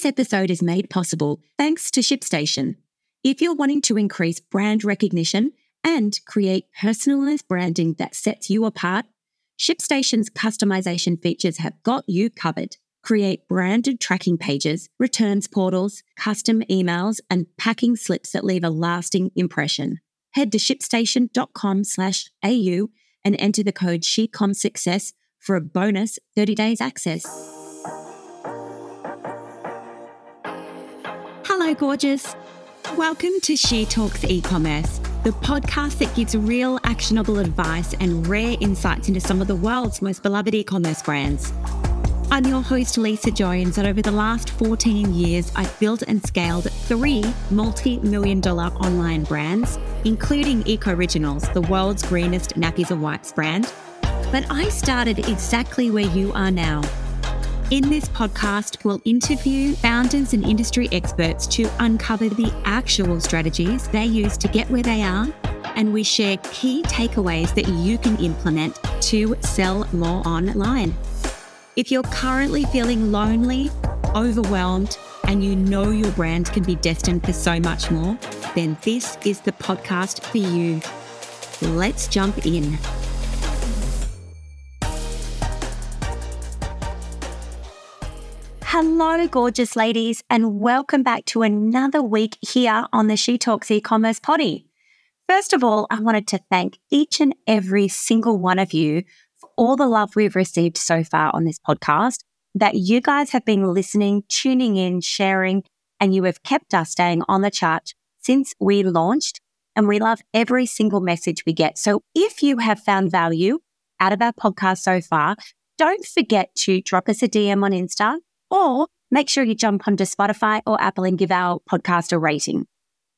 This episode is made possible thanks to ShipStation. If you're wanting to increase brand recognition and create personalized branding that sets you apart, ShipStation's customization features have got you covered. Create branded tracking pages, returns portals, custom emails, and packing slips that leave a lasting impression. Head to shipstation.com/au and enter the code SheComSuccess for a bonus 30 days access. Hello, gorgeous. Welcome to She Talks e-commerce, the podcast that gives real actionable advice and rare insights into some of the world's most beloved e-commerce brands. I'm your host, Lisa Jones, and over the last 14 years, I've built and scaled three multi million dollar online brands, including Eco Originals, the world's greenest nappies and wipes brand. But I started exactly where you are now in this podcast, we'll interview founders and industry experts to uncover the actual strategies they use to get where they are, and we share key takeaways that you can implement to sell more online. If you're currently feeling lonely, overwhelmed, and you know your brand can be destined for so much more, then this is the podcast for you. Let's jump in. Hello, gorgeous ladies, and welcome back to another week here on the She Talks e-commerce potty. First of all, I wanted to thank each and every single one of you for all the love we've received so far on this podcast, that you guys have been listening, tuning in, sharing, and you have kept us staying on the chart since we launched. And we love every single message we get. So if you have found value out of our podcast so far, don't forget to drop us a DM on Insta or make sure you jump onto Spotify or Apple and give our podcast a rating.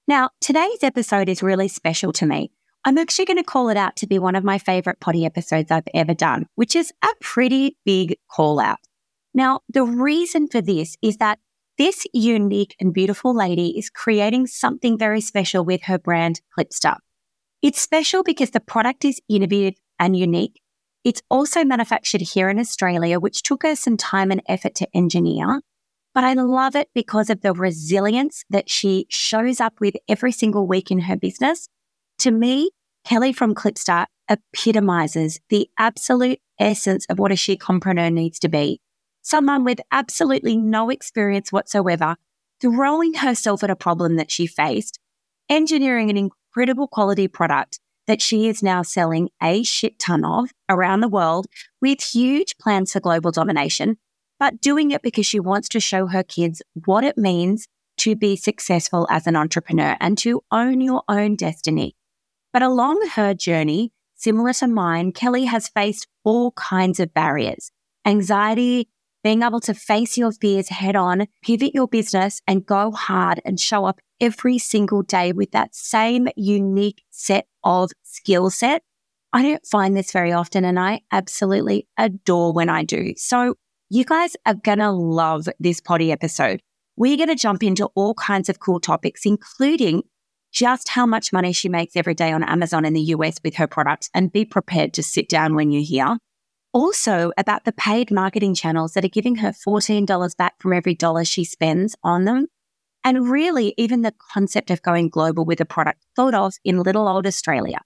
Now, today's episode is really special to me. I'm actually going to call it out to be one of my favorite potty episodes I've ever done, which is a pretty big call out. Now, the reason for this is that this unique and beautiful lady is creating something very special with her brand Klipsta. It's special because the product is innovative and unique. It's also manufactured here in Australia, which took her some time and effort to engineer. But I love it because of the resilience that she shows up with every single week in her business. To me, Kelly from Klipsta epitomizes the absolute essence of what a she compreneur needs to be. Someone with absolutely no experience whatsoever, throwing herself at a problem that she faced, engineering an incredible quality product that she is now selling a shit ton of around the world with huge plans for global domination, but doing it because she wants to show her kids what it means to be successful as an entrepreneur and to own your own destiny. But along her journey, similar to mine, Kelly has faced all kinds of barriers anxiety, being able to face your fears head on, pivot your business and go hard and show up every single day with that same unique set of skill set. I don't find this very often and I absolutely adore when I do. So you guys are going to love this potty episode. We're going to jump into all kinds of cool topics, including just how much money she makes every day on Amazon in the US with her products and be prepared to sit down when you hear. Also about the paid marketing channels that are giving her $14 back from every dollar she spends on them and really even the concept of going global with a product thought of in little old Australia.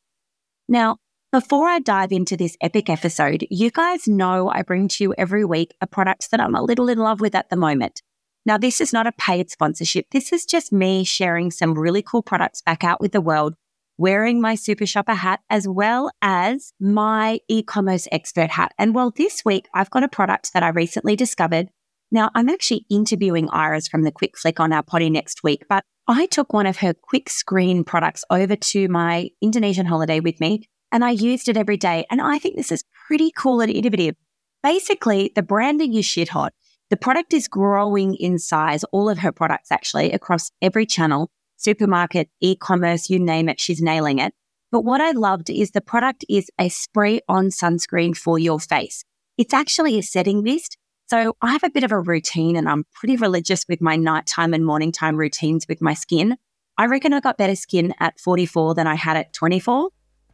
Now, before I dive into this epic episode, you guys know I bring to you every week a product that I'm a little in love with at the moment. Now, this is not a paid sponsorship. This is just me sharing some really cool products back out with the world, wearing my super shopper hat as well as my e-commerce expert hat. And well, this week I've got a product that I recently discovered now, I'm actually interviewing Iris from the Quick Flick on our potty next week, but I took one of her quick screen products over to my Indonesian holiday with me and I used it every day. And I think this is pretty cool and innovative. Basically, the branding is shit hot. The product is growing in size, all of her products actually across every channel, supermarket, e-commerce, you name it, she's nailing it. But what I loved is the product is a spray on sunscreen for your face. It's actually a setting mist so I have a bit of a routine and I'm pretty religious with my nighttime and morning time routines with my skin. I reckon I got better skin at 44 than I had at 24,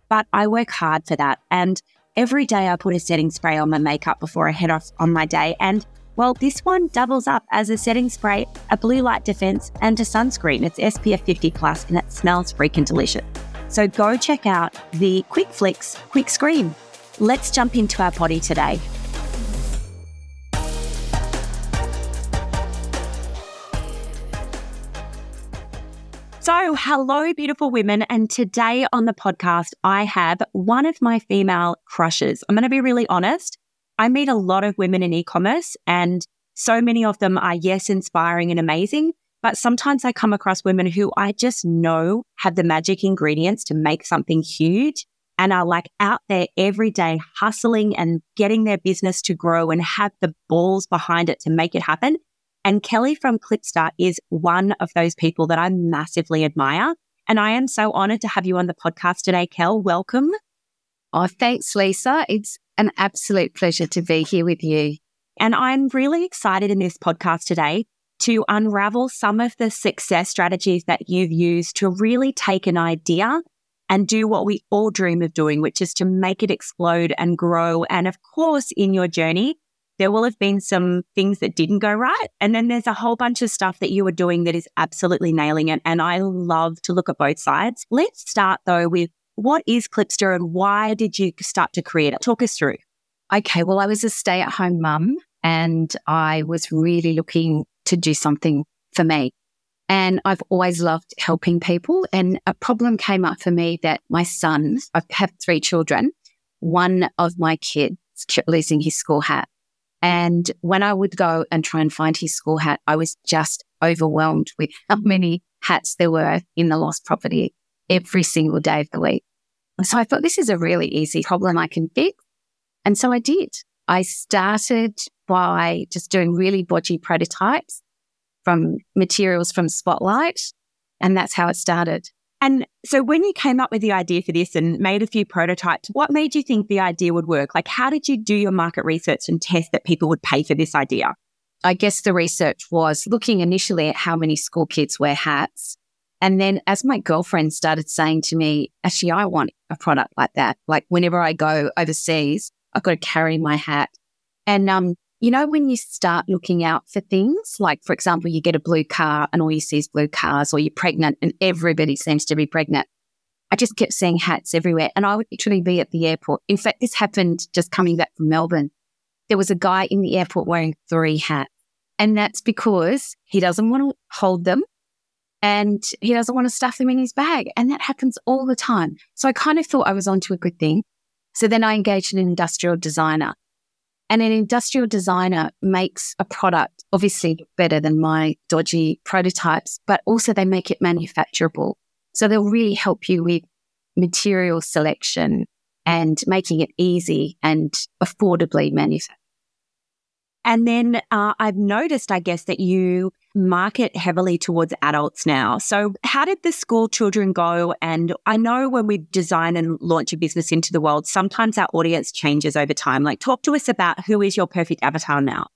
but I work hard for that. And every day I put a setting spray on my makeup before I head off on my day. And Well, this one doubles up as a setting spray, a blue light defense, and a sunscreen. It's SPF 50 plus and it smells freaking delicious. So go check out the Quick Flicks Quick Screen. Let's jump into our potty today. So, hello, beautiful women. And today on the podcast, I have one of my female crushes. I'm going to be really honest. I meet a lot of women in e commerce, and so many of them are, yes, inspiring and amazing. But sometimes I come across women who I just know have the magic ingredients to make something huge and are like out there every day hustling and getting their business to grow and have the balls behind it to make it happen. And Kelly from Klipsta is one of those people that I massively admire. And I am so honored to have you on the podcast today, Kel. Welcome. Oh, thanks, Lisa. It's an absolute pleasure to be here with you. And I'm really excited in this podcast today to unravel some of the success strategies that you've used to really take an idea and do what we all dream of doing, which is to make it explode and grow. And of course, in your journey, there will have been some things that didn't go right. And then there's a whole bunch of stuff that you are doing that is absolutely nailing it. And I love to look at both sides. Let's start though with what is Klipsta and why did you start to create it? Talk us through. Okay. Well, I was a stay at home mum and I was really looking to do something for me. And I've always loved helping people. And a problem came up for me that my son, I have three children, one of my kids losing his school hat. And when I would go and try and find his school hat, I was just overwhelmed with how many hats there were in the lost property every single day of the week. So I thought this is a really easy problem I can fix. And so I did. I started by just doing really bodgy prototypes from materials from Spotlight. And that's how it started. And so when you came up with the idea for this and made a few prototypes, what made you think the idea would work? Like, how did you do your market research and test that people would pay for this idea? I guess the research was looking initially at how many school kids wear hats. And then as my girlfriend started saying to me, actually, I want a product like that. Like whenever I go overseas, I've got to carry my hat. And um, you know, when you start looking out for things, like for example, you get a blue car and all you see is blue cars, or you're pregnant and everybody seems to be pregnant. I just kept seeing hats everywhere. And I would literally be at the airport. In fact, this happened just coming back from Melbourne. There was a guy in the airport wearing three hats. And that's because he doesn't want to hold them and he doesn't want to stuff them in his bag. And that happens all the time. So I kind of thought I was onto a good thing. So then I engaged an industrial designer and an industrial designer makes a product obviously better than my dodgy prototypes, but also they make it manufacturable. So they'll really help you with material selection and making it easy and affordably manufactured. And then uh, I've noticed, I guess, that you market heavily towards adults now. So, how did the school children go? And I know when we design and launch a business into the world, sometimes our audience changes over time. Like, talk to us about who is your perfect avatar now?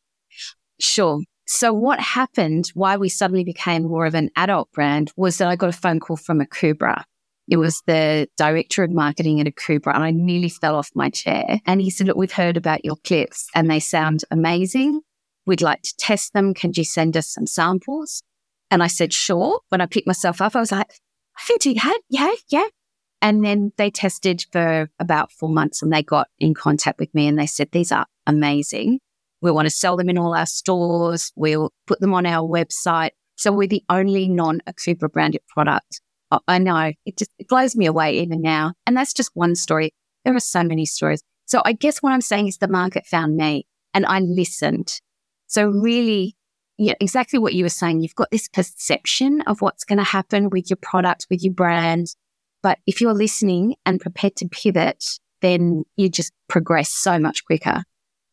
Sure. So, what happened, why we suddenly became more of an adult brand, was that I got a phone call from Akubra. It was the director of marketing at a Akubra, and I nearly fell off my chair. And he said, Look, we've heard about your clips and they sound amazing. We'd like to test them. Can you send us some samples? And I said, Sure. When I picked myself up, I was like, I think you had, yeah, yeah. And then they tested for about four months and they got in contact with me and they said, These are amazing. We want to sell them in all our stores. We'll put them on our website. So we're the only non Akubra branded product oh, I know it just it blows me away even now. And that's just one story. There are so many stories. So I guess what I'm saying is the market found me and I listened. So really, yeah, exactly what you were saying. You've got this perception of what's going to happen with your product, with your brand. But if you're listening and prepared to pivot, then you just progress so much quicker.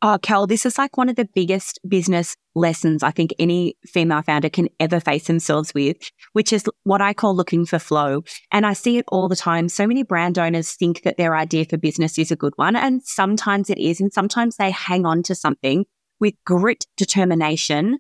Oh, Kel, this is like one of the biggest business lessons I think any female founder can ever face themselves with, which is what I call looking for flow. And I see it all the time. So many brand owners think that their idea for business is a good one. And sometimes it is. And sometimes they hang on to something with grit determination,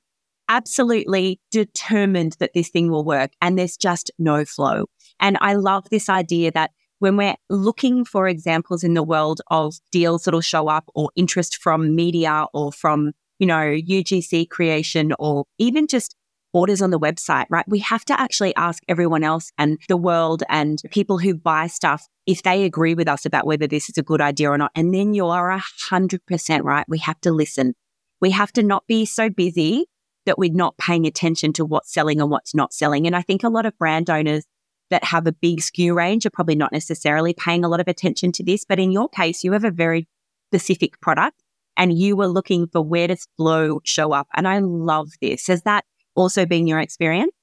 absolutely determined that this thing will work. And there's just no flow. And I love this idea that when we're looking for examples in the world of deals that'll show up or interest from media or from you know, UGC creation or even just orders on the website, right? We have to actually ask everyone else and the world and people who buy stuff if they agree with us about whether this is a good idea or not. And then you are a hundred percent right. We have to listen. We have to not be so busy that we're not paying attention to what's selling and what's not selling. And I think a lot of brand owners that have a big SKU range are probably not necessarily paying a lot of attention to this. But in your case, you have a very specific product and you were looking for where does flow show up. And I love this. Has that also been your experience?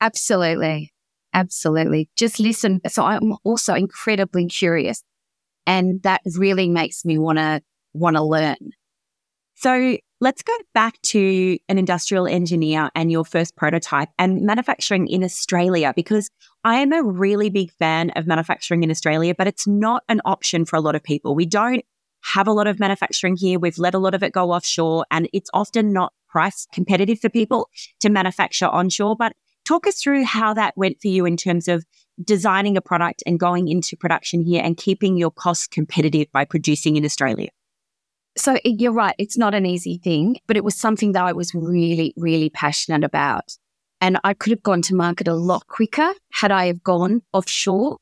Absolutely. Absolutely. Just listen. So I'm also incredibly curious and that really makes me want to want to learn. So let's go back to an industrial engineer and your first prototype and manufacturing in Australia, because I am a really big fan of manufacturing in Australia, but it's not an option for a lot of people. We don't have a lot of manufacturing here. We've let a lot of it go offshore and it's often not price competitive for people to manufacture onshore. But talk us through how that went for you in terms of designing a product and going into production here and keeping your costs competitive by producing in Australia. So eh, you're right. It's not an easy thing, but it was something that I was really, really passionate about. And I could have gone to market a lot quicker had I have gone offshore.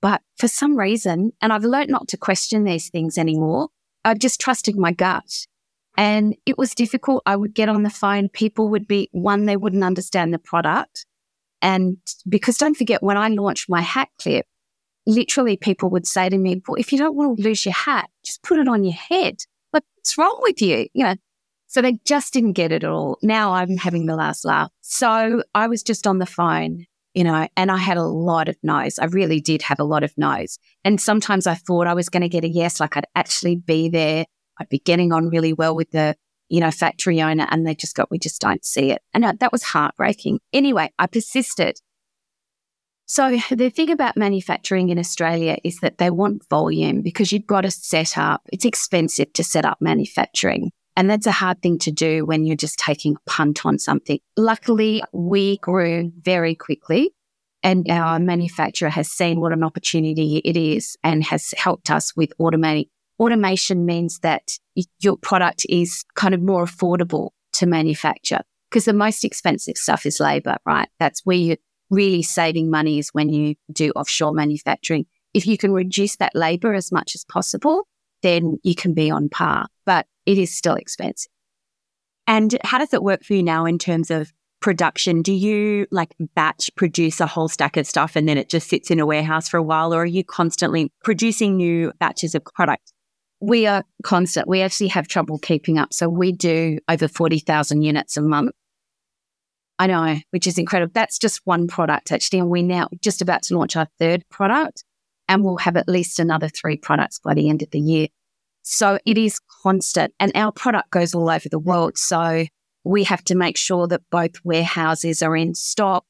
But for some reason, and I've learned not to question these things anymore, I just trusted my gut. And it was difficult. I would get on the phone. People would be, one, they wouldn't understand the product. And because don't forget, when I launched my hat clip, literally people would say to me, well, if you don't want to lose your hat, just put it on your head. What's wrong with you? You know, so they just didn't get it at all. Now I'm having the last laugh. So I was just on the phone, you know, and I had a lot of no's. I really did have a lot of no's. And sometimes I thought I was going to get a yes, like I'd actually be there I'd be getting on really well with the, you know, factory owner and they just got, we just don't see it. And uh, that was heartbreaking. Anyway, I persisted. So the thing about manufacturing in Australia is that they want volume because you've got to set up. It's expensive to set up manufacturing. And that's a hard thing to do when you're just taking a punt on something. Luckily, we grew very quickly and our manufacturer has seen what an opportunity it is and has helped us with automating automation means that your product is kind of more affordable to manufacture because the most expensive stuff is labor, right? That's where you're really saving money is when you do offshore manufacturing. If you can reduce that labor as much as possible, then you can be on par, but it is still expensive. And how does it work for you now in terms of production? Do you like batch produce a whole stack of stuff and then it just sits in a warehouse for a while, or are you constantly producing new batches of product? we are constant. We actually have trouble keeping up. So we do over 40,000 units a month. I know, which is incredible. That's just one product actually. And we're now just about to launch our third product and we'll have at least another three products by the end of the year. So it is constant and our product goes all over the world. So we have to make sure that both warehouses are in stock.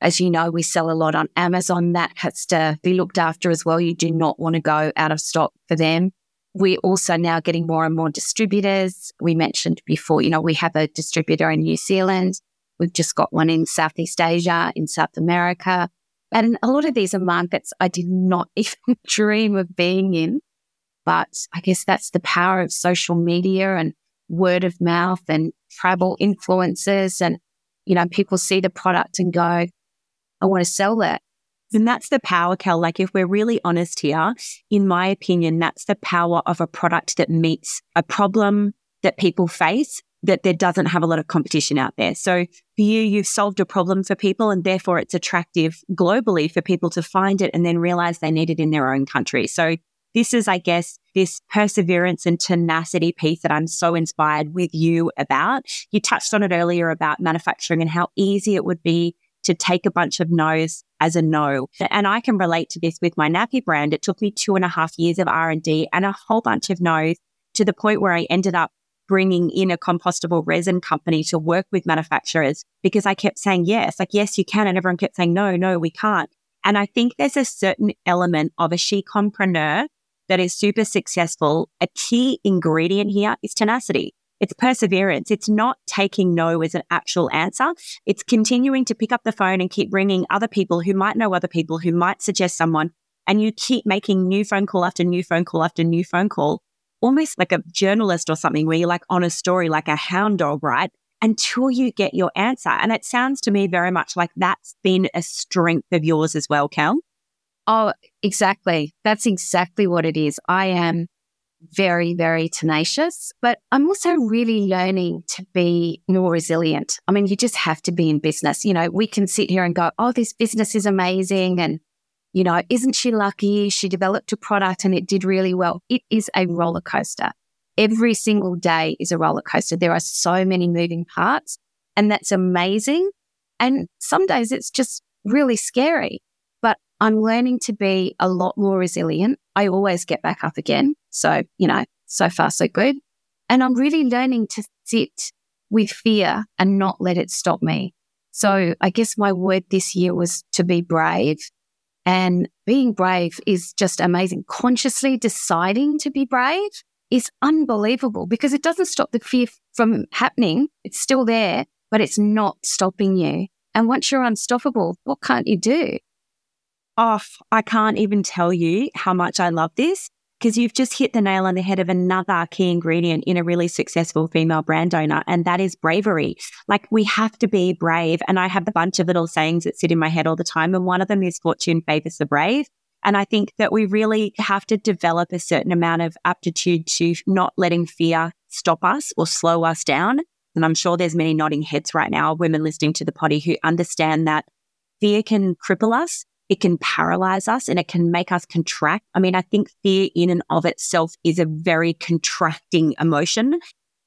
As you know, we sell a lot on Amazon. That has to be looked after as well. You do not want to go out of stock for them. We're also now getting more and more distributors. We mentioned before, you know, we have a distributor in New Zealand. We've just got one in Southeast Asia, in South America. And a lot of these are markets I did not even dream of being in. But I guess that's the power of social media and word of mouth and travel influences. And, you know, people see the product and go, I want to sell that. And that's the power, Kel. Like, if we're really honest here, in my opinion, that's the power of a product that meets a problem that people face that there doesn't have a lot of competition out there. So for you, you've solved a problem for people and therefore it's attractive globally for people to find it and then realize they need it in their own country. So this is, I guess, this perseverance and tenacity piece that I'm so inspired with you about. You touched on it earlier about manufacturing and how easy it would be to take a bunch of no's as a no. And I can relate to this with my nappy brand. It took me two and a half years of R&D and a whole bunch of no's to the point where I ended up bringing in a compostable resin company to work with manufacturers because I kept saying yes, like, yes, you can. And everyone kept saying, no, no, we can't. And I think there's a certain element of a she compreneur that is super successful. A key ingredient here is tenacity. It's perseverance. It's not taking no as an actual answer. It's continuing to pick up the phone and keep ringing other people who might know other people who might suggest someone. And you keep making new phone call after new phone call after new phone call almost like a journalist or something where you're like on a story like a hound dog, right? Until you get your answer. And it sounds to me very much like that's been a strength of yours as well, Kel. Oh, exactly. That's exactly what it is. I am very, very tenacious, but I'm also really learning to be more resilient. I mean, you just have to be in business. You know, we can sit here and go, oh, this business is amazing. And, you know, isn't she lucky? She developed a product and it did really well. It is a roller coaster. Every single day is a roller coaster. There are so many moving parts and that's amazing. And some days it's just really scary, but I'm learning to be a lot more resilient. I always get back up again. So, you know, so far, so good. And I'm really learning to sit with fear and not let it stop me. So I guess my word this year was to be brave. And being brave is just amazing. Consciously deciding to be brave is unbelievable because it doesn't stop the fear from happening. It's still there, but it's not stopping you. And once you're unstoppable, what can't you do? Oh, I can't even tell you how much I love this because you've just hit the nail on the head of another key ingredient in a really successful female brand owner, and that is bravery. Like we have to be brave. And I have a bunch of little sayings that sit in my head all the time. And one of them is fortune favors the brave. And I think that we really have to develop a certain amount of aptitude to not letting fear stop us or slow us down. And I'm sure there's many nodding heads right now, women listening to the potty who understand that fear can cripple us it can paralyze us and it can make us contract. I mean, I think fear in and of itself is a very contracting emotion.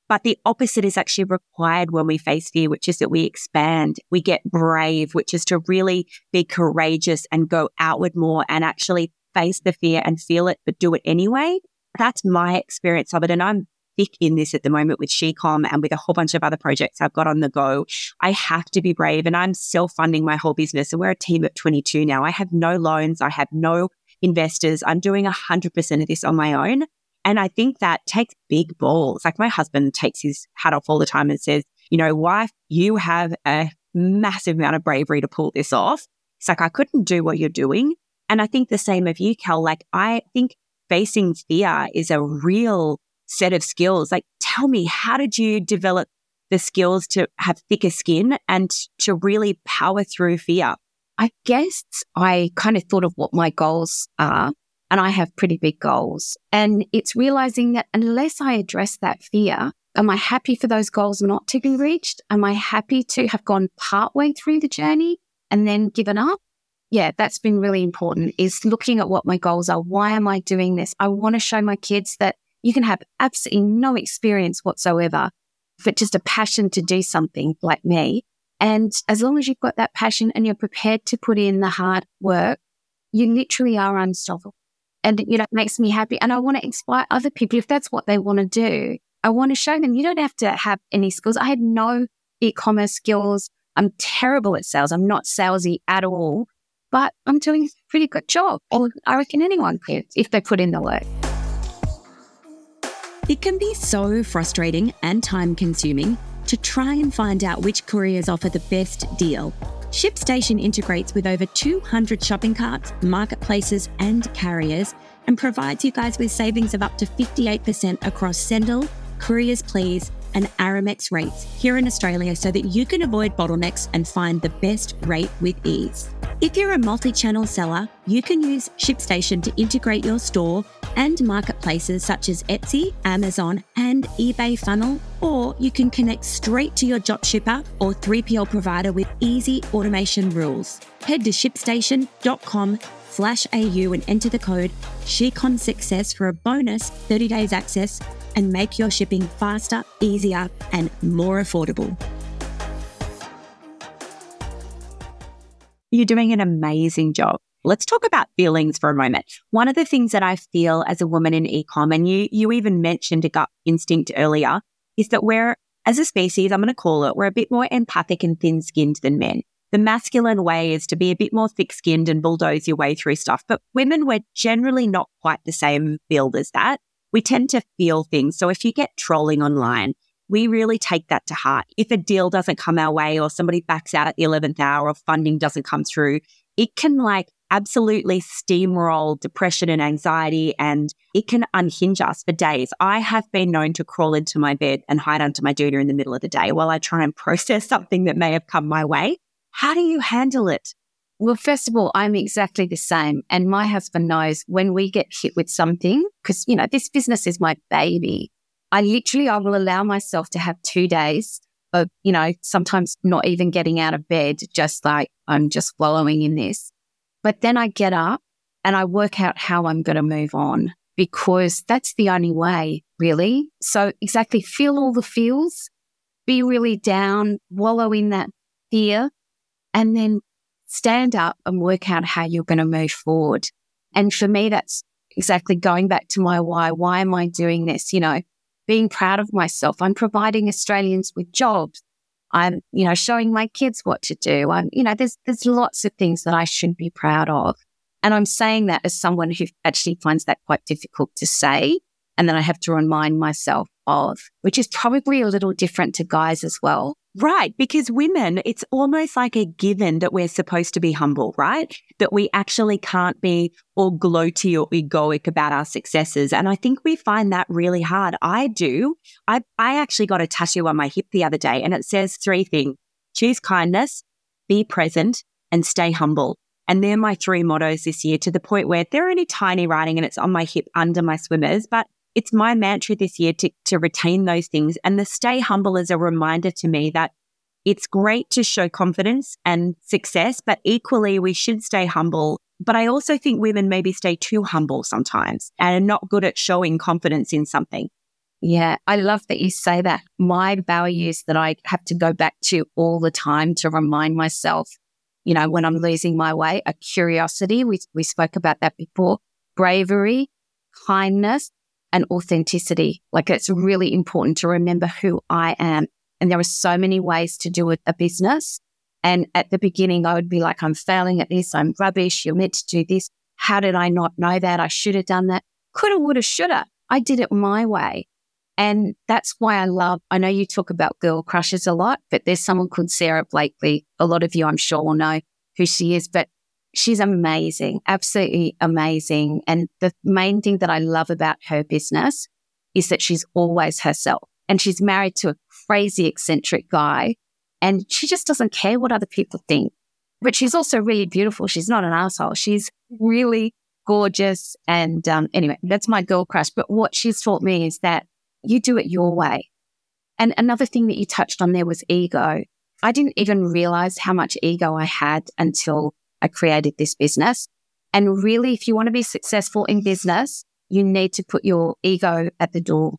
But the opposite is actually required when we face fear, which is that we expand, we get brave, which is to really be courageous and go outward more and actually face the fear and feel it, but do it anyway. That's my experience of it. And I'm thick in this at the moment with SheCom and with a whole bunch of other projects I've got on the go. I have to be brave and I'm self funding my whole business. And we're a team of 22 now. I have no loans. I have no investors. I'm doing 100% of this on my own. And I think that takes big balls. Like my husband takes his hat off all the time and says, you know, wife, you have a massive amount of bravery to pull this off. It's like, I couldn't do what you're doing. And I think the same of you, Kel. Like, I think facing fear is a real set of skills. Like, tell me, how did you develop the skills to have thicker skin and to really power through fear? I guess I kind of thought of what my goals are, and I have pretty big goals. And it's realizing that unless I address that fear, am I happy for those goals not to be reached? Am I happy to have gone partway through the journey and then given up? Yeah, that's been really important is looking at what my goals are. Why am I doing this? I want to show my kids that you can have absolutely no experience whatsoever, but just a passion to do something like me. And as long as you've got that passion and you're prepared to put in the hard work, you literally are unstoppable. And, you know, it makes me happy. And I want to inspire other people if that's what they want to do. I want to show them you don't have to have any skills. I had no e-commerce skills. I'm terrible at sales. I'm not salesy at all, but I'm doing a pretty good job. I reckon anyone could if they put in the work. It can be so frustrating and time consuming to try and find out which couriers offer the best deal. ShipStation integrates with over 200 shopping carts, marketplaces, and carriers and provides you guys with savings of up to 58% across Sendle, Couriers Please, and Aramex rates here in Australia so that you can avoid bottlenecks and find the best rate with ease. If you're a multi channel seller, you can use ShipStation to integrate your store and marketplaces such as Etsy, Amazon, and eBay funnel, or you can connect straight to your dropshipper or 3PL provider with easy automation rules. Head to shipstation.com slash AU and enter the code SheComSuccess for a bonus 30 days access and make your shipping faster, easier, and more affordable. You're doing an amazing job. Let's talk about feelings for a moment. One of the things that I feel as a woman in ecom, and you, you even mentioned a gut instinct earlier, is that we're, as a species, I'm going to call it, we're a bit more empathic and thin skinned than men. The masculine way is to be a bit more thick skinned and bulldoze your way through stuff. But women, we're generally not quite the same build as that. We tend to feel things. So if you get trolling online, we really take that to heart. If a deal doesn't come our way or somebody backs out at the 11th hour or funding doesn't come through, it can like absolutely steamroll depression and anxiety and it can unhinge us for days. I have been known to crawl into my bed and hide under my doona in the middle of the day while I try and process something that may have come my way. How do you handle it? Well, first of all, I'm exactly the same. And my husband knows when we get hit with something, because, you know, this business is my baby. I literally, I will allow myself to have two days of, you know, sometimes not even getting out of bed, just like I'm just wallowing in this. But then I get up and I work out how I'm going to move on because that's the only way, really. So, exactly feel all the feels, be really down, wallow in that fear, and then stand up and work out how you're going to move forward. And for me, that's exactly going back to my why. Why am I doing this? You know, being proud of myself. I'm providing Australians with jobs. I'm, you know, showing my kids what to do. I'm, you know, there's, there's lots of things that I should be proud of. And I'm saying that as someone who actually finds that quite difficult to say. And then I have to remind myself of, which is probably a little different to guys as well. Right. Because women, it's almost like a given that we're supposed to be humble, right? That we actually can't be all gloaty or egoic about our successes. And I think we find that really hard. I do. I, I actually got a tattoo on my hip the other day and it says three things choose kindness, be present, and stay humble. And they're my three mottos this year to the point where they're only tiny writing and it's on my hip under my swimmers, but it's my mantra this year to, to retain those things. And the stay humble is a reminder to me that it's great to show confidence and success, but equally we should stay humble. But I also think women maybe stay too humble sometimes and are not good at showing confidence in something. Yeah, I love that you say that. My values that I have to go back to all the time to remind myself, you know, when I'm losing my way, a curiosity. We, we spoke about that before. Bravery, kindness, and authenticity. Like it's really important to remember who I am. And there are so many ways to do a business. And at the beginning, I would be like, I'm failing at this. I'm rubbish. You're meant to do this. How did I not know that? I should have done that. Coulda, woulda, shoulda. I did it my way. And that's why I love, I know you talk about girl crushes a lot, but there's someone called Sara Blakely. A lot of you, I'm sure, will know who she is, but she's amazing, absolutely amazing. And the main thing that I love about her business is that she's always herself and she's married to a crazy eccentric guy and she just doesn't care what other people think. But she's also really beautiful. She's not an asshole. She's really gorgeous. And um, anyway, that's my girl crush. But what she's taught me is that you do it your way. And another thing that you touched on there was ego. I didn't even realize how much ego I had until I created this business. And really, if you want to be successful in business, you need to put your ego at the door.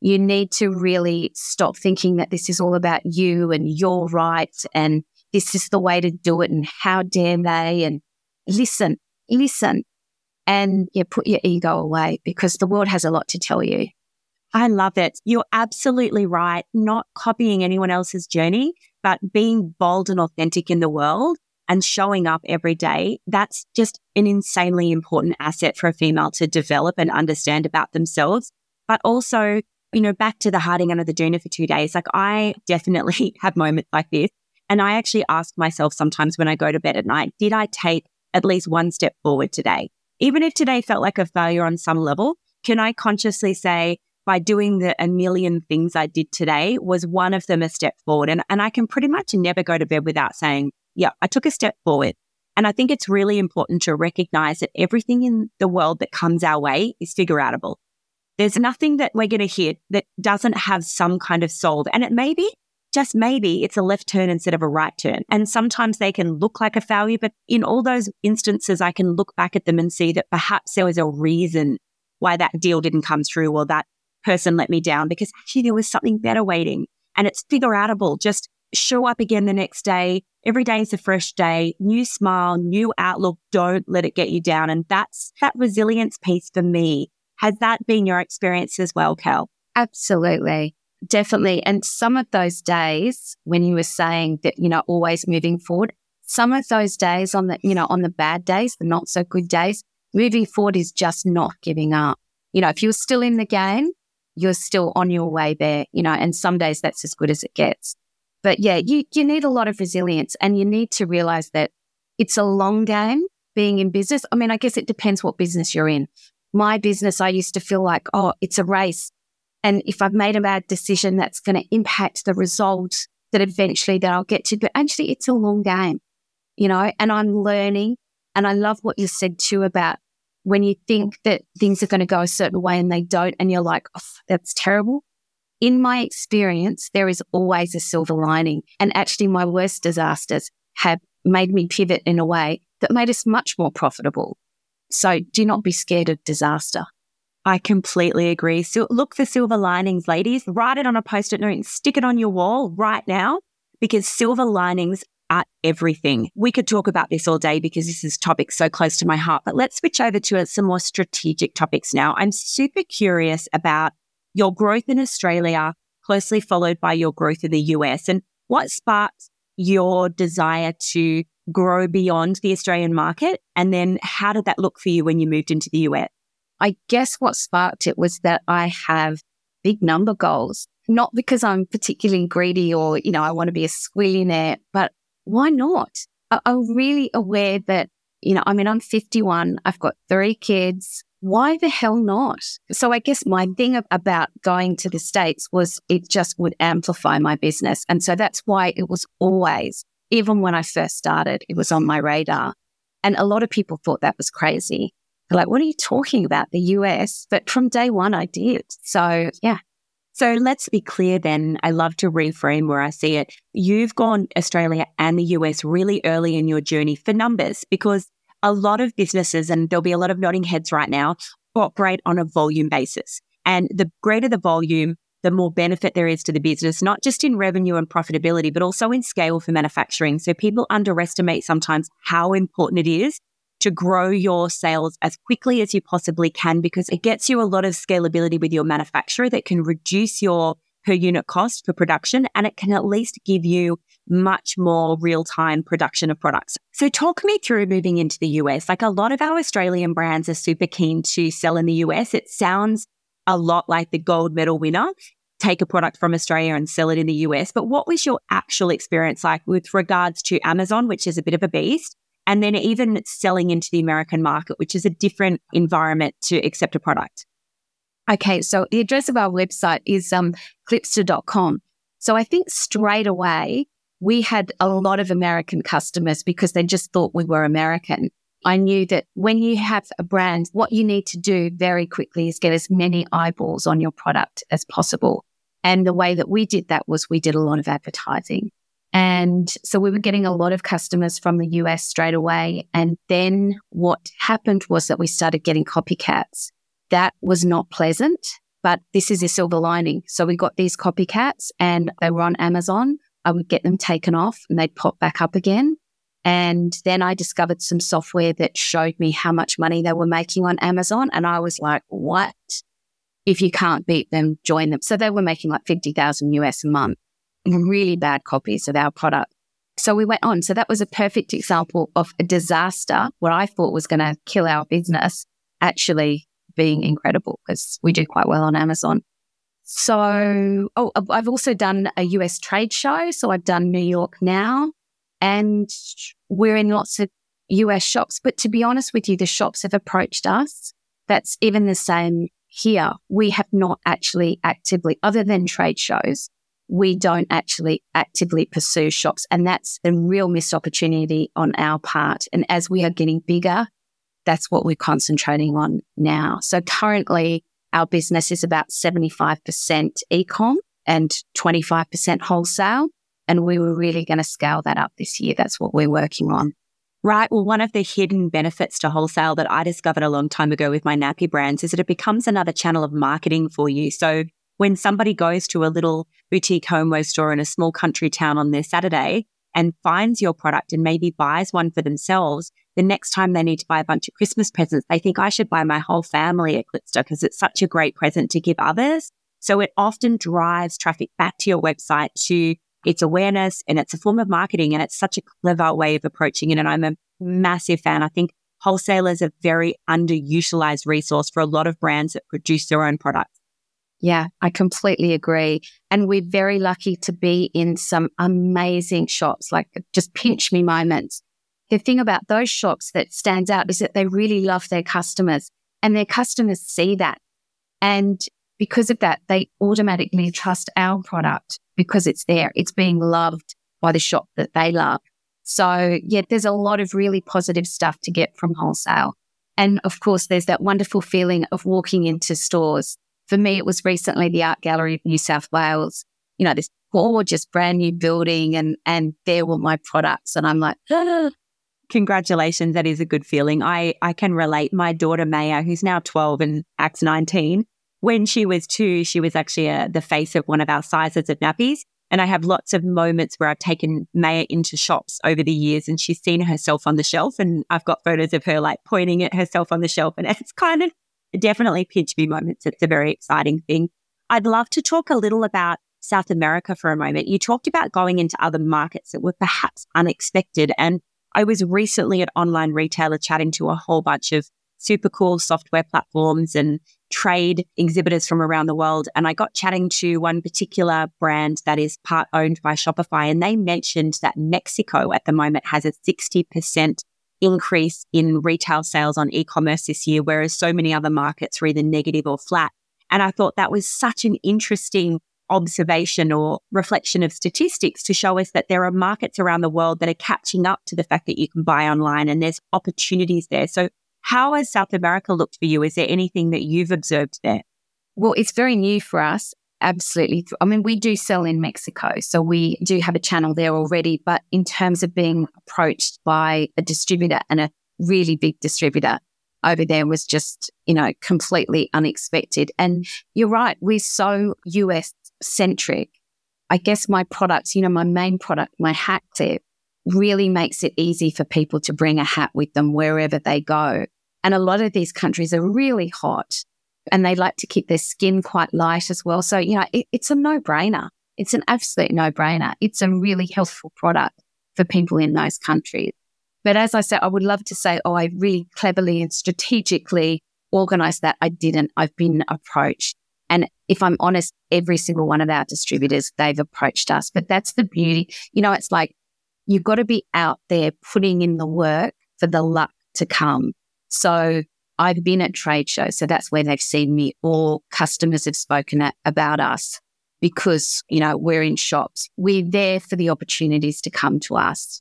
You need to really stop thinking that this is all about you and your rights and this is the way to do it and how dare they and listen, listen and yeah, put your ego away because the world has a lot to tell you. I love it. You're absolutely right. Not copying anyone else's journey, but being bold and authentic in the world and showing up every day, that's just an insanely important asset for a female to develop and understand about themselves. But also, you know, back to the hiding under the doona for two days, like I definitely have moments like this. And I actually ask myself sometimes when I go to bed at night, did I take at least one step forward today? Even if today felt like a failure on some level, can I consciously say, by doing the a million things I did today was one of them a step forward. And, and I can pretty much never go to bed without saying, yeah, I took a step forward. And I think it's really important to recognize that everything in the world that comes our way is figure outable. There's nothing that we're going to hit that doesn't have some kind of solve. And it may be, just maybe, it's a left turn instead of a right turn. And sometimes they can look like a failure, but in all those instances, I can look back at them and see that perhaps there was a reason why that deal didn't come through or that person let me down because actually there was something better waiting. And it's figure outable. Just show up again the next day. Every day is a fresh day, new smile, new outlook. Don't let it get you down. And that's that resilience piece for me. Has that been your experience as well, Cal? Absolutely. Definitely. And some of those days when you were saying that, you know, always moving forward, some of those days on the, you know, on the bad days, the not so good days, moving forward is just not giving up. You know, if you're still in the game, you're still on your way there, you know, and some days that's as good as it gets. But yeah, you, you need a lot of resilience and you need to realize that it's a long game. being in business. I mean, I guess it depends what business you're in. My business, I used to feel like, oh, it's a race. And if I've made a bad decision, that's going to impact the result that eventually that I'll get to. But actually, it's a long game, you know, and I'm learning. And I love what you said too about when you think that things are going to go a certain way and they don't, and you're like, oh, that's terrible. In my experience, there is always a silver lining. And actually, my worst disasters have made me pivot in a way that made us much more profitable. So do not be scared of disaster. I completely agree. So look for silver linings, ladies. Write it on a post-it note and stick it on your wall right now because silver linings are everything. We could talk about this all day because this is topic so close to my heart, but let's switch over to some more strategic topics now. I'm super curious about your growth in Australia, closely followed by your growth in the US and what sparked your desire to grow beyond the Australian market? And then how did that look for you when you moved into the US? I guess what sparked it was that I have big number goals, not because I'm particularly greedy or, you know, I want to be a squillionaire, but why not? I- I'm really aware that, you know, I mean, I'm 51, I've got three kids. Why the hell not? So I guess my thing about going to the States was it just would amplify my business. And so that's why it was always, even when I first started, it was on my radar. And a lot of people thought that was crazy. They're like, what are you talking about? The US? But from day one, I did. So yeah. So let's be clear then. I love to reframe where I see it. You've gone Australia and the US really early in your journey for numbers because a lot of businesses, and there'll be a lot of nodding heads right now, operate on a volume basis. And the greater the volume, the more benefit there is to the business, not just in revenue and profitability, but also in scale for manufacturing. So people underestimate sometimes how important it is to grow your sales as quickly as you possibly can because it gets you a lot of scalability with your manufacturer that can reduce your per unit cost for production and it can at least give you much more real time production of products. So talk me through moving into the US. Like a lot of our Australian brands are super keen to sell in the US. It sounds a lot like the gold medal winner. Take a product from Australia and sell it in the US. But what was your actual experience like with regards to Amazon, which is a bit of a beast? and then even selling into the American market, which is a different environment to accept a product. Okay, so the address of our website is um, klipsta.com. So I think straight away we had a lot of American customers because they just thought we were American. I knew that when you have a brand, what you need to do very quickly is get as many eyeballs on your product as possible. And the way that we did that was we did a lot of advertising. And so we were getting a lot of customers from the US straight away. And then what happened was that we started getting copycats. That was not pleasant, but this is a silver lining. So we got these copycats and they were on Amazon. I would get them taken off and they'd pop back up again. And then I discovered some software that showed me how much money they were making on Amazon. And I was like, what? If you can't beat them, join them. So they were making like 50,000 US a month really bad copies of our product. So we went on. So that was a perfect example of a disaster, what I thought was going to kill our business, actually being incredible because we do quite well on Amazon. So, oh, I've also done a US trade show. So I've done New York now and we're in lots of US shops. But to be honest with you, the shops have approached us. That's even the same here. We have not actually actively, other than trade shows, we don't actually actively pursue shops. And that's a real missed opportunity on our part. And as we are getting bigger, that's what we're concentrating on now. So currently our business is about 75% ecom and 25% wholesale. And we were really going to scale that up this year. That's what we're working on. Right. Well, one of the hidden benefits to wholesale that I discovered a long time ago with my nappy brands is that it becomes another channel of marketing for you. So when somebody goes to a little boutique homeware store in a small country town on their Saturday and finds your product and maybe buys one for themselves, the next time they need to buy a bunch of Christmas presents, they think I should buy my whole family a Klipsta because it's such a great present to give others. So it often drives traffic back to your website to its awareness and it's a form of marketing and it's such a clever way of approaching it. And I'm a massive fan. I think wholesalers are very underutilized resource for a lot of brands that produce their own products. Yeah, I completely agree. And we're very lucky to be in some amazing shops, like just pinch me moments. The thing about those shops that stands out is that they really love their customers and their customers see that. And because of that, they automatically trust our product because it's there. It's being loved by the shop that they love. So yeah, there's a lot of really positive stuff to get from wholesale. And of course, there's that wonderful feeling of walking into stores. For me, it was recently the Art Gallery of New South Wales. You know, this gorgeous brand new building and, and there were my products. And I'm like, ah. Congratulations. That is a good feeling. I, I can relate. My daughter, Maya, who's now 12 and acts 19, when she was two, she was actually a, uh, the face of one of our sizes of nappies. And I have lots of moments where I've taken Maya into shops over the years and she's seen herself on the shelf. And I've got photos of her like pointing at herself on the shelf. And it's kind of definitely pinch me moments. It's a very exciting thing. I'd love to talk a little about South America for a moment. You talked about going into other markets that were perhaps unexpected. And I was recently at online retailer chatting to a whole bunch of super cool software platforms and trade exhibitors from around the world. And I got chatting to one particular brand that is part owned by Shopify. And they mentioned that Mexico at the moment has a 60% increase in retail sales on e-commerce this year, whereas so many other markets are either negative or flat. And I thought that was such an interesting observation or reflection of statistics to show us that there are markets around the world that are catching up to the fact that you can buy online and there's opportunities there. So how has South America looked for you? Is there anything that you've observed there? Well, it's very new for us. Absolutely. I mean, we do sell in Mexico, so we do have a channel there already. But in terms of being approached by a distributor and a really big distributor over there was just, you know, completely unexpected. And you're right, we're so US centric. I guess my products, you know, my main product, my hat clip, really makes it easy for people to bring a hat with them wherever they go. And a lot of these countries are really hot and they like to keep their skin quite light as well. So, you know, it, it's a no brainer. It's an absolute no brainer. It's a really healthful product for people in those countries. But as I said, I would love to say, oh, I really cleverly and strategically organized that. I didn't. I've been approached. And if I'm honest, every single one of our distributors, they've approached us. But that's the beauty. You know, it's like you've got to be out there putting in the work for the luck to come. So I've been at trade shows. So that's where they've seen me All customers have spoken at, about us because, you know, we're in shops. We're there for the opportunities to come to us.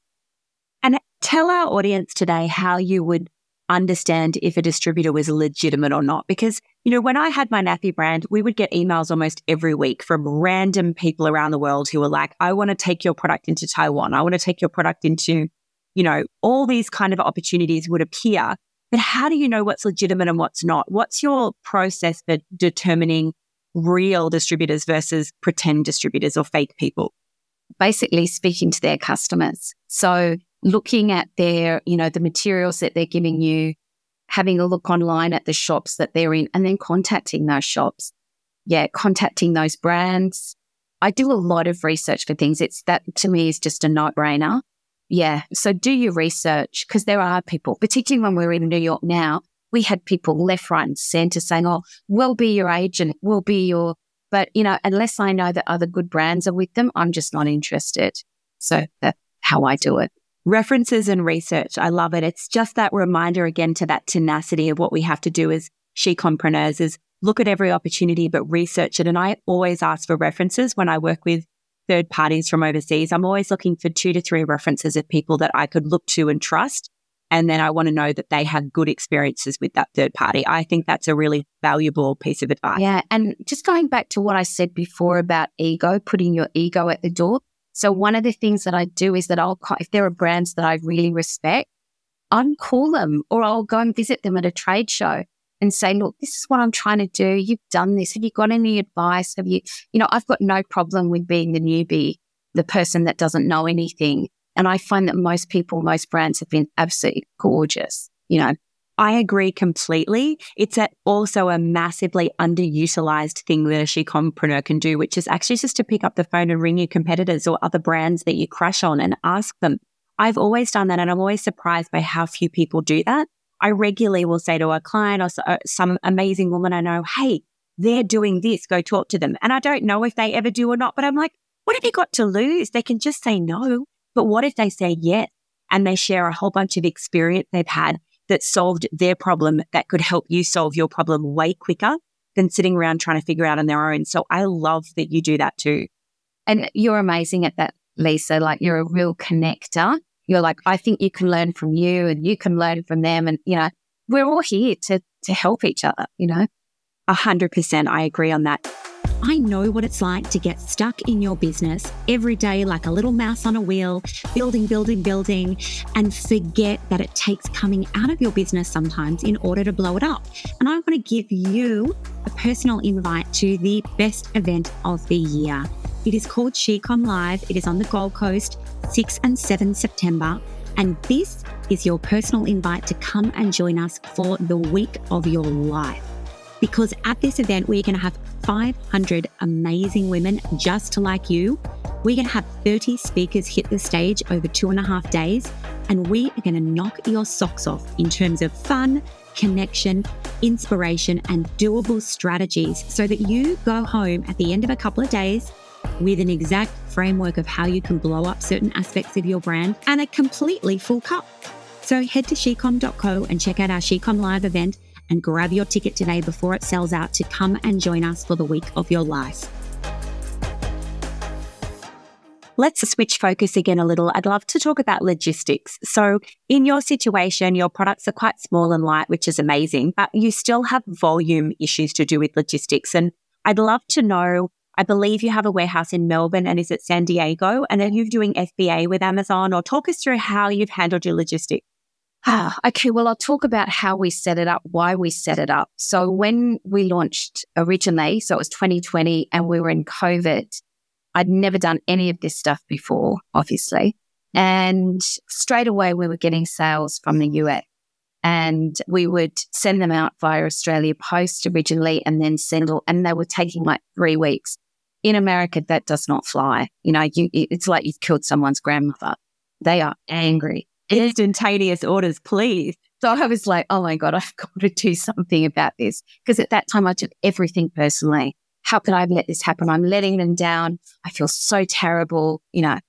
And tell our audience today how you would understand if a distributor was legitimate or not. Because, you know, when I had my nappy brand, we would get emails almost every week from random people around the world who were like, I want to take your product into Taiwan. I want to take your product into, you know, all these kind of opportunities would appear. But how do you know what's legitimate and what's not? What's your process for determining real distributors versus pretend distributors or fake people? Basically, speaking to their customers. So, looking at their, you know, the materials that they're giving you, having a look online at the shops that they're in, and then contacting those shops. Yeah, contacting those brands. I do a lot of research for things. It's that to me is just a no brainer. Yeah. So do your research because there are people, particularly when we're in New York now, we had people left, right, and center saying, Oh, we'll be your agent, we'll be your, but you know, unless I know that other good brands are with them, I'm just not interested. So that's how I do it. References and research. I love it. It's just that reminder again to that tenacity of what we have to do as she compreneurs is look at every opportunity, but research it. And I always ask for references when I work with third parties from overseas, I'm always looking for two to three references of people that I could look to and trust. And then I want to know that they have good experiences with that third party. I think that's a really valuable piece of advice. Yeah. And just going back to what I said before about ego, putting your ego at the door. So one of the things that I do is that I'll, if there are brands that I really respect, I'll call them or I'll go and visit them at a trade show and say, look, this is what I'm trying to do. You've done this. Have you got any advice? Have you, you know, I've got no problem with being the newbie, the person that doesn't know anything. And I find that most people, most brands have been absolutely gorgeous, you know. I agree completely. It's a, also a massively underutilized thing that a she-compreneur can do, which is actually just to pick up the phone and ring your competitors or other brands that you crush on and ask them. I've always done that and I'm always surprised by how few people do that. I regularly will say to a client or uh, some amazing woman I know, Hey, they're doing this. Go talk to them. And I don't know if they ever do or not, but I'm like, what have you got to lose? They can just say no. But what if they say yes? and they share a whole bunch of experience they've had that solved their problem that could help you solve your problem way quicker than sitting around trying to figure out on their own. So I love that you do that too. And you're amazing at that, Lisa. Like you're a real connector. You're like, I think you can learn from you and you can learn from them. And, you know, we're all here to, to help each other, you know? A hundred percent. I agree on that. I know what it's like to get stuck in your business every day like a little mouse on a wheel, building, building, building, and forget that it takes coming out of your business sometimes in order to blow it up. And I want to give you a personal invite to the best event of the year. It is called SheCom Live. It is on the Gold Coast, 6 and 7 September. And this is your personal invite to come and join us for the week of your life because at this event, we're going to have 500 amazing women just like you. We're going to have 30 speakers hit the stage over two and a half days, and we are going to knock your socks off in terms of fun, connection, inspiration, and doable strategies so that you go home at the end of a couple of days with an exact framework of how you can blow up certain aspects of your brand and a completely full cup. So head to shecom.co and check out our Shecom Live event and grab your ticket today before it sells out to come and join us for the week of your life. Let's switch focus again a little. I'd love to talk about logistics. So, in your situation, your products are quite small and light, which is amazing, but you still have volume issues to do with logistics. And I'd love to know I believe you have a warehouse in Melbourne and is it San Diego? And are you doing FBA with Amazon or talk us through how you've handled your logistics? Ah, okay. Well, I'll talk about how we set it up, why we set it up. So when we launched originally, so it was 2020 and we were in COVID, I'd never done any of this stuff before, obviously. And straight away we were getting sales from the US and we would send them out via Australia Post originally and then send, and they were taking like three weeks. In America, that does not fly. You know, you, it's like you've killed someone's grandmother. They are angry instantaneous orders, please. So I was like, oh my God, I've got to do something about this. Because at that time, I took everything personally. How could I let this happen? I'm letting them down. I feel so terrible, you know.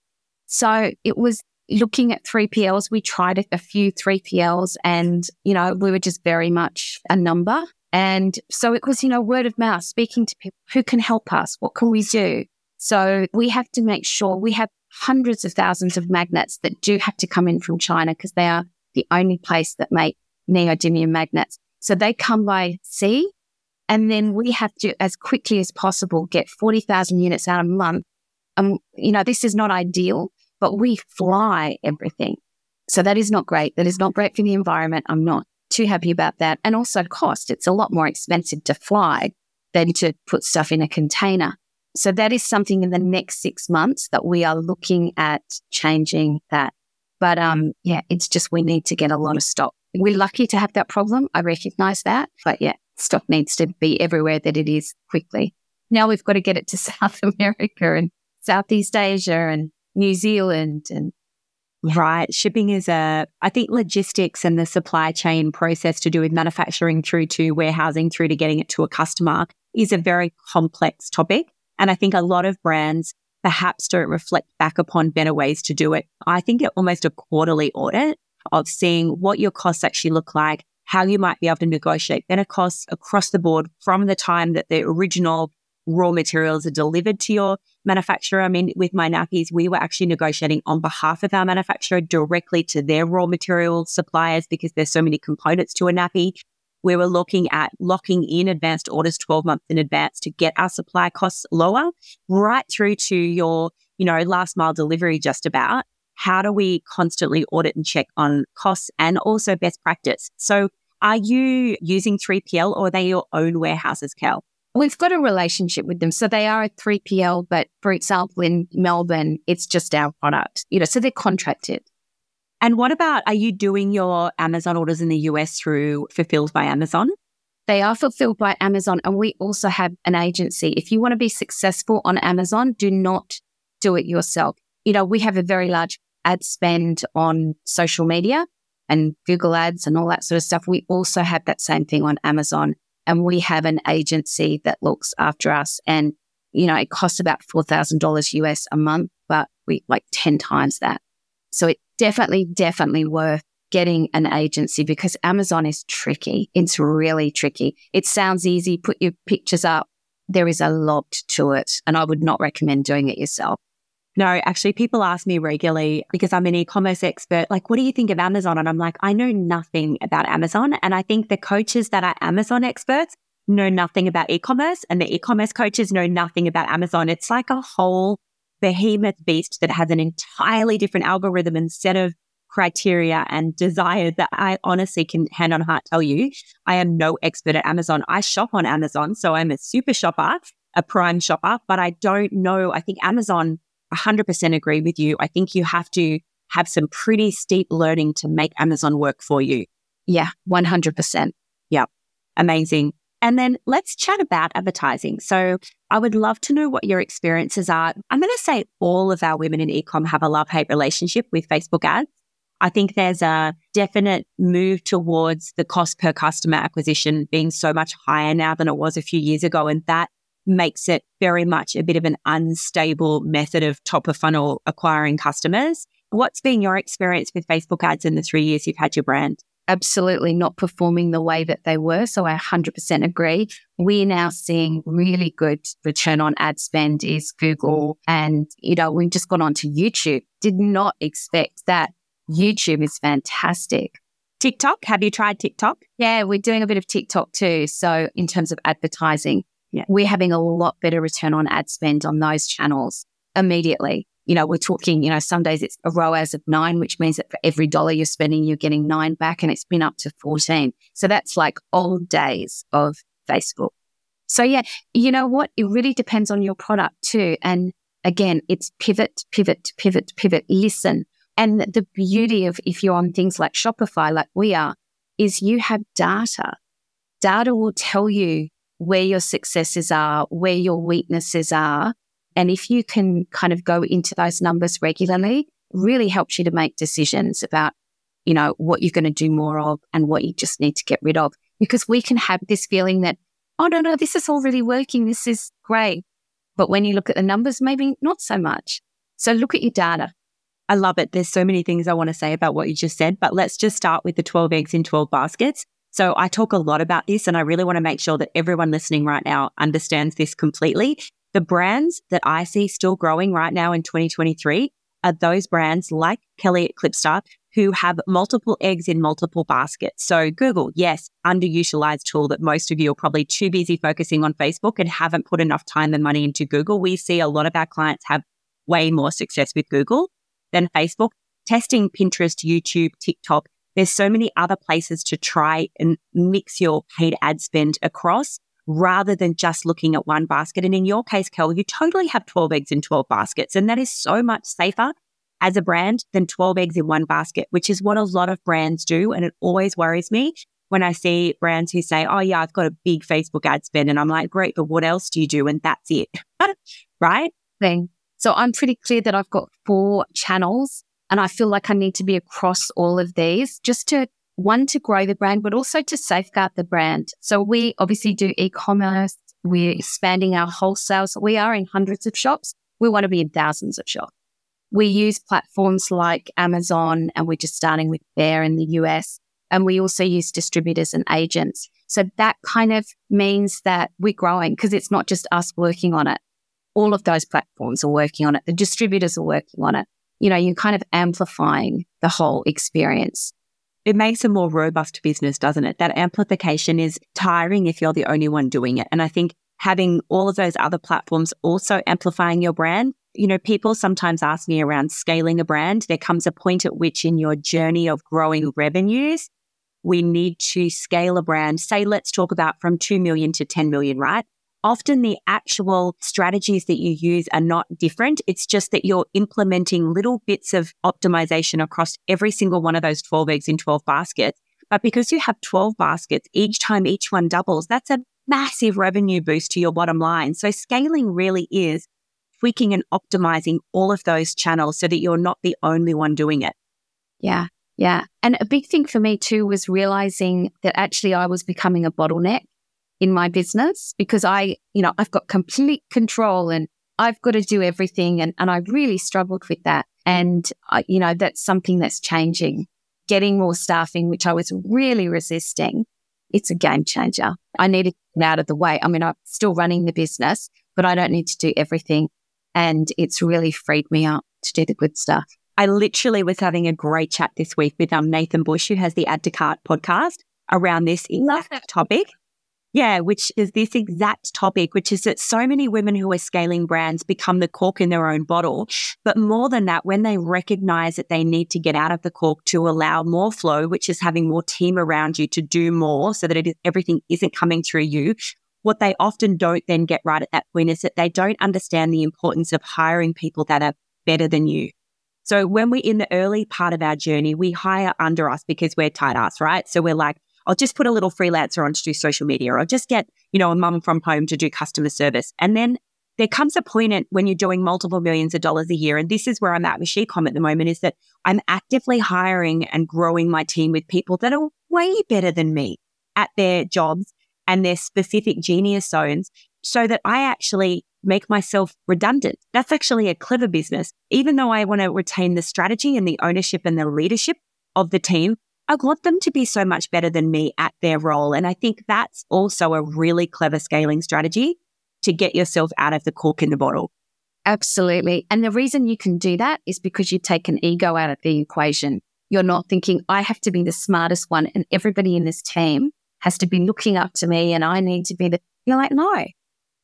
So it was looking at 3PLs. We tried a few 3PLs and, you know, we were just very much a number. And so it was, you know, word of mouth, speaking to people who can help us. What can we do? So we have to make sure we have hundreds of thousands of magnets that do have to come in from China because they are the only place that make neodymium magnets. So they come by sea and then we have to, as quickly as possible, get 40,000 units out a month. And, you know, this is not ideal, but we fly everything. So that is not great. That is not great for the environment. I'm not too happy about that. And also cost. It's a lot more expensive to fly than to put stuff in a container. So that is something in the next six months that we are looking at changing that. But um, yeah, it's just we need to get a lot of stock. We're lucky to have that problem. I recognize that. But yeah, stock needs to be everywhere that it is quickly. Now we've got to get it to South America and Southeast Asia and New Zealand and Right. Shipping is a, I think logistics and the supply chain process to do with manufacturing through to warehousing through to getting it to a customer is a very complex topic. And I think a lot of brands perhaps don't reflect back upon better ways to do it. I think almost a quarterly audit of seeing what your costs actually look like, how you might be able to negotiate better costs across the board from the time that the original raw materials are delivered to your manufacturer. I mean, with my nappies, we were actually negotiating on behalf of our manufacturer directly to their raw material suppliers because there's so many components to a nappy we were looking at locking in advanced orders 12 months in advance to get our supply costs lower, right through to your, you know, last mile delivery just about. How do we constantly audit and check on costs and also best practice? So are you using 3PL or are they your own warehouses, Cal? We've got a relationship with them. So they are a 3PL, but for example, in Melbourne, it's just our product, you know, so they're contracted. And what about, are you doing your Amazon orders in the US through Fulfilled by Amazon? They are fulfilled by Amazon. And we also have an agency. If you want to be successful on Amazon, do not do it yourself. You know, we have a very large ad spend on social media and Google ads and all that sort of stuff. We also have that same thing on Amazon and we have an agency that looks after us. And, you know, it costs about $4,000 US a month, but we like 10 times that. So it definitely, definitely worth getting an agency because Amazon is tricky. It's really tricky. It sounds easy. Put your pictures up. There is a lot to it. And I would not recommend doing it yourself. No, actually, people ask me regularly because I'm an e commerce expert, like, what do you think of Amazon? And I'm like, I know nothing about Amazon. And I think the coaches that are Amazon experts know nothing about e commerce, and the e commerce coaches know nothing about Amazon. It's like a whole behemoth beast that has an entirely different algorithm and set of criteria and desires that I honestly can hand on heart tell you. I am no expert at Amazon. I shop on Amazon. So I'm a super shopper, a prime shopper, but I don't know. I think Amazon 100% agree with you. I think you have to have some pretty steep learning to make Amazon work for you. Yeah, 100%. Yeah, amazing. And then let's chat about advertising. So I would love to know what your experiences are. I'm going to say all of our women in ecom have a love hate relationship with Facebook ads. I think there's a definite move towards the cost per customer acquisition being so much higher now than it was a few years ago. And that makes it very much a bit of an unstable method of top of funnel acquiring customers. What's been your experience with Facebook ads in the three years you've had your brand? Absolutely not performing the way that they were. So I 100% agree. We're now seeing really good return on ad spend is Google. Mm. And, you know, we've just gone on to YouTube. Did not expect that. YouTube is fantastic. TikTok, have you tried TikTok? Yeah, we're doing a bit of TikTok too. So in terms of advertising, yeah. we're having a lot better return on ad spend on those channels immediately. You know, we're talking, you know, some days it's a ROAS of nine, which means that for every dollar you're spending, you're getting nine back and it's been up to 14. So that's like old days of Facebook. So yeah, you know what? It really depends on your product too. And again, it's pivot, pivot, pivot, pivot, listen. And the beauty of if you're on things like Shopify, like we are, is you have data. Data will tell you where your successes are, where your weaknesses are. And if you can kind of go into those numbers regularly, really helps you to make decisions about, you know, what you're going to do more of and what you just need to get rid of. Because we can have this feeling that, oh, no, no, this is all really working. This is great. But when you look at the numbers, maybe not so much. So look at your data. I love it. There's so many things I want to say about what you just said, but let's just start with the 12 eggs in 12 baskets. So I talk a lot about this and I really want to make sure that everyone listening right now understands this completely. The brands that I see still growing right now in 2023 are those brands like Kelly at Klipsta who have multiple eggs in multiple baskets. So Google, yes, underutilized tool that most of you are probably too busy focusing on Facebook and haven't put enough time and money into Google. We see a lot of our clients have way more success with Google than Facebook. Testing Pinterest, YouTube, TikTok there's so many other places to try and mix your paid ad spend across rather than just looking at one basket. And in your case, Kel, you totally have 12 eggs in 12 baskets. And that is so much safer as a brand than 12 eggs in one basket, which is what a lot of brands do. And it always worries me when I see brands who say, Oh, yeah, I've got a big Facebook ad spend. And I'm like, Great, but what else do you do? And that's it. right? Thing. So I'm pretty clear that I've got four channels and I feel like I need to be across all of these just to one, to grow the brand, but also to safeguard the brand. So we obviously do e-commerce. We're expanding our wholesale. So we are in hundreds of shops. We want to be in thousands of shops. We use platforms like Amazon and we're just starting with Faire in the US. And we also use distributors and agents. So that kind of means that we're growing because it's not just us working on it. All of those platforms are working on it. The distributors are working on it you know, you're kind of amplifying the whole experience. It makes a more robust business, doesn't it? That amplification is tiring if you're the only one doing it. And I think having all of those other platforms also amplifying your brand. You know, people sometimes ask me around scaling a brand. There comes a point at which in your journey of growing revenues, we need to scale a brand. Say, let's talk about from 2 million to 10 million, right? Often the actual strategies that you use are not different. It's just that you're implementing little bits of optimization across every single one of those 12 eggs in 12 baskets. But because you have 12 baskets, each time each one doubles, that's a massive revenue boost to your bottom line. So scaling really is tweaking and optimizing all of those channels so that you're not the only one doing it. Yeah. Yeah. And a big thing for me too was realizing that actually I was becoming a bottleneck in my business because I, you know, I've got complete control and I've got to do everything. And, and I really struggled with that. And, uh, you know, that's something that's changing. Getting more staffing, which I was really resisting, it's a game changer. I needed to get out of the way. I mean, I'm still running the business, but I don't need to do everything. And it's really freed me up to do the good stuff. I literally was having a great chat this week with um, Nathan Bush, who has the Add to Cart podcast around this exact topic. Yeah, which is this exact topic, which is that so many women who are scaling brands become the cork in their own bottle. But more than that, when they recognize that they need to get out of the cork to allow more flow, which is having more team around you to do more so that is, everything isn't coming through you. What they often don't then get right at that point is that they don't understand the importance of hiring people that are better than you. So when we're in the early part of our journey, we hire under us because we're tight ass, right? So we're like, I'll just put a little freelancer on to do social media or I'll just get, you know, a mum from home to do customer service. And then there comes a point at when you're doing multiple millions of dollars a year. And this is where I'm at with SheCom at the moment is that I'm actively hiring and growing my team with people that are way better than me at their jobs and their specific genius zones so that I actually make myself redundant. That's actually a clever business. Even though I want to retain the strategy and the ownership and the leadership of the team, I want them to be so much better than me at their role. And I think that's also a really clever scaling strategy to get yourself out of the cork in the bottle. Absolutely. And the reason you can do that is because you take an ego out of the equation. You're not thinking, I have to be the smartest one and everybody in this team has to be looking up to me and I need to be the, you're like, no,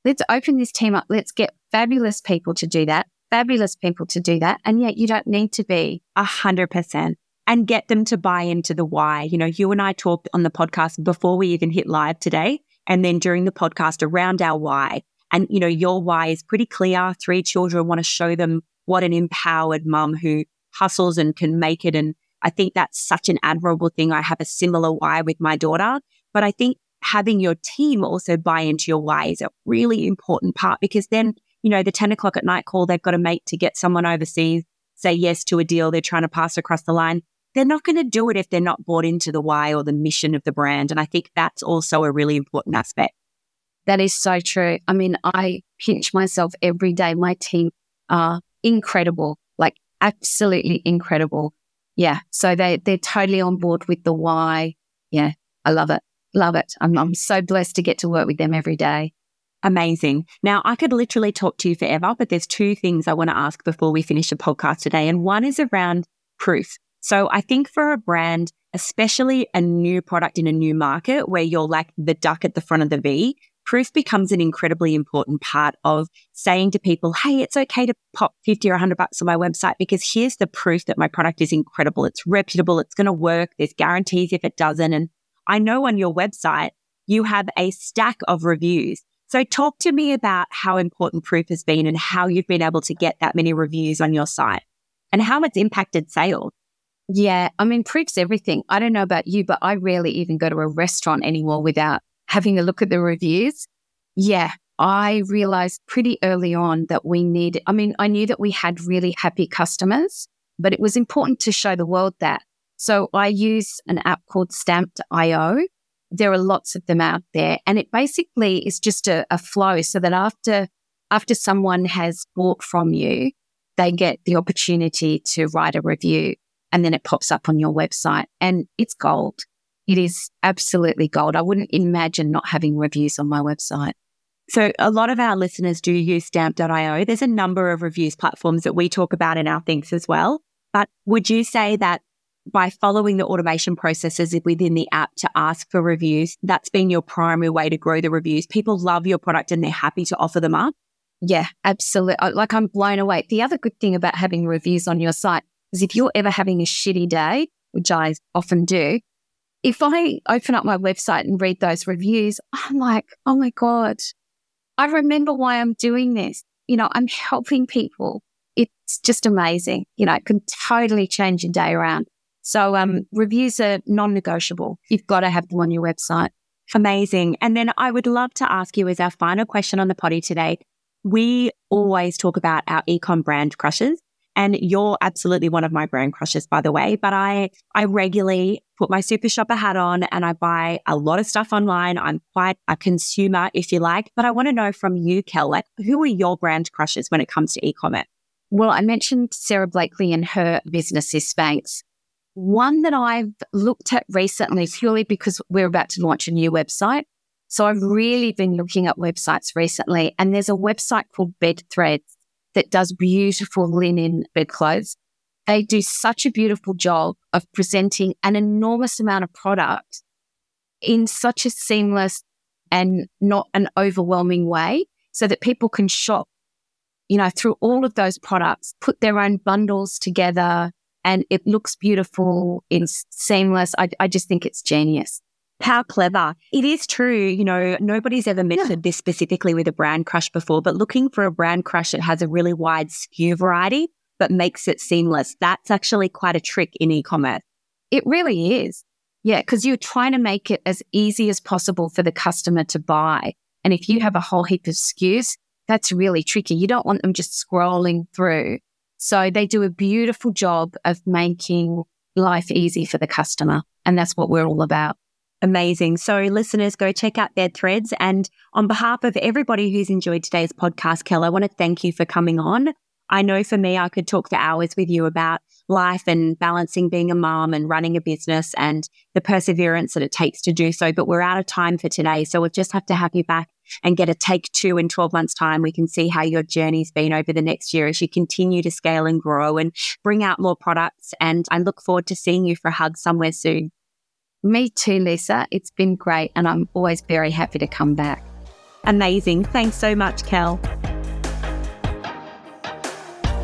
let's open this team up. Let's get fabulous people to do that, fabulous people to do that. And yet you don't need to be a hundred percent and get them to buy into the why. You know, you and I talked on the podcast before we even hit live today. And then during the podcast around our why. And, you know, your why is pretty clear. Three children want to show them what an empowered mum who hustles and can make it. And I think that's such an admirable thing. I have a similar why with my daughter, but I think having your team also buy into your why is a really important part because then, you know, the 10 o'clock at night call they've got to make to get someone overseas say yes to a deal they're trying to pass across the line they're not going to do it if they're not bought into the why or the mission of the brand. And I think that's also a really important aspect. That is so true. I mean, I pinch myself every day. My team are incredible, like absolutely incredible. Yeah. So they, they're totally on board with the why. Yeah. I love it. Love it. I'm, I'm so blessed to get to work with them every day. Amazing. Now, I could literally talk to you forever, but there's two things I want to ask before we finish the podcast today. And one is around proof. So I think for a brand, especially a new product in a new market where you're like the duck at the front of the V, proof becomes an incredibly important part of saying to people, Hey, it's okay to pop 50 or 100 bucks on my website because here's the proof that my product is incredible. It's reputable. It's going to work. There's guarantees if it doesn't. And I know on your website, you have a stack of reviews. So talk to me about how important proof has been and how you've been able to get that many reviews on your site and how it's impacted sales. Yeah. I mean, proof's everything. I don't know about you, but I rarely even go to a restaurant anymore without having a look at the reviews. Yeah. I realized pretty early on that we need, I mean, I knew that we had really happy customers, but it was important to show the world that. So I use an app called Stamped.io. There are lots of them out there and it basically is just a, a flow so that after, after someone has bought from you, they get the opportunity to write a review and then it pops up on your website and it's gold. It is absolutely gold. I wouldn't imagine not having reviews on my website. So a lot of our listeners do use stamp.io. There's a number of reviews platforms that we talk about in our things as well. But would you say that by following the automation processes within the app to ask for reviews, that's been your primary way to grow the reviews? People love your product and they're happy to offer them up. Yeah, absolutely. Like I'm blown away. The other good thing about having reviews on your site is if you're ever having a shitty day, which I often do, if I open up my website and read those reviews, I'm like, oh my God, I remember why I'm doing this. You know, I'm helping people. It's just amazing. You know, it can totally change your day around. So, um, reviews are non negotiable. You've got to have them on your website. Amazing. And then I would love to ask you as our final question on the potty today. We always talk about our ecom brand crushes. And you're absolutely one of my brand crushes, by the way. But I, I regularly put my super shopper hat on and I buy a lot of stuff online. I'm quite a consumer, if you like, but I want to know from you, Kel, like who are your brand crushes when it comes to e-commerce? Well, I mentioned Sara Blakely and her business is Spanx. One that I've looked at recently purely because we're about to launch a new website. So I've really been looking at websites recently and there's a website called Bed Threads that does beautiful linen bedclothes. They do such a beautiful job of presenting an enormous amount of product in such a seamless and not an overwhelming way so that people can shop, you know, through all of those products, put their own bundles together and it looks beautiful. It's seamless. I, I just think it's genius. How clever. It is true. You know, nobody's ever mentioned yeah. this specifically with a brand crush before, but looking for a brand crush that has a really wide SKU variety, but makes it seamless. That's actually quite a trick in e-commerce. It really is. Yeah. Cause you're trying to make it as easy as possible for the customer to buy. And if you have a whole heap of SKUs, that's really tricky. You don't want them just scrolling through. So they do a beautiful job of making life easy for the customer. And that's what we're all about. Amazing. So, listeners, go check out their threads. And on behalf of everybody who's enjoyed today's podcast, Kel, I want to thank you for coming on. I know for me, I could talk for hours with you about life and balancing being a mom and running a business and the perseverance that it takes to do so. But we're out of time for today. So we'll just have to have you back and get a take two in 12 months time. We can see how your journey's been over the next year as you continue to scale and grow and bring out more products. And I look forward to seeing you for a hug somewhere soon. Me too, Lisa. It's been great, and I'm always very happy to come back. Amazing. Thanks so much, Kel.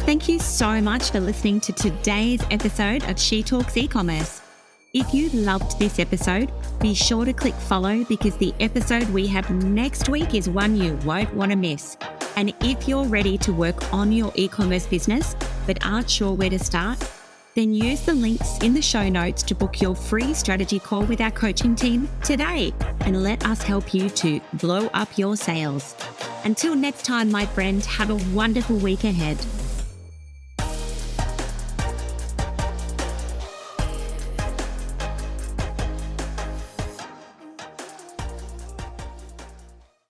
Thank you so much for listening to today's episode of She Talks E-commerce. If you loved this episode, be sure to click follow because the episode we have next week is one you won't want to miss. And if you're ready to work on your e commerce business but aren't sure where to start, then use the links in the show notes to book your free strategy call with our coaching team today and let us help you to blow up your sales. Until next time, my friend, have a wonderful week ahead.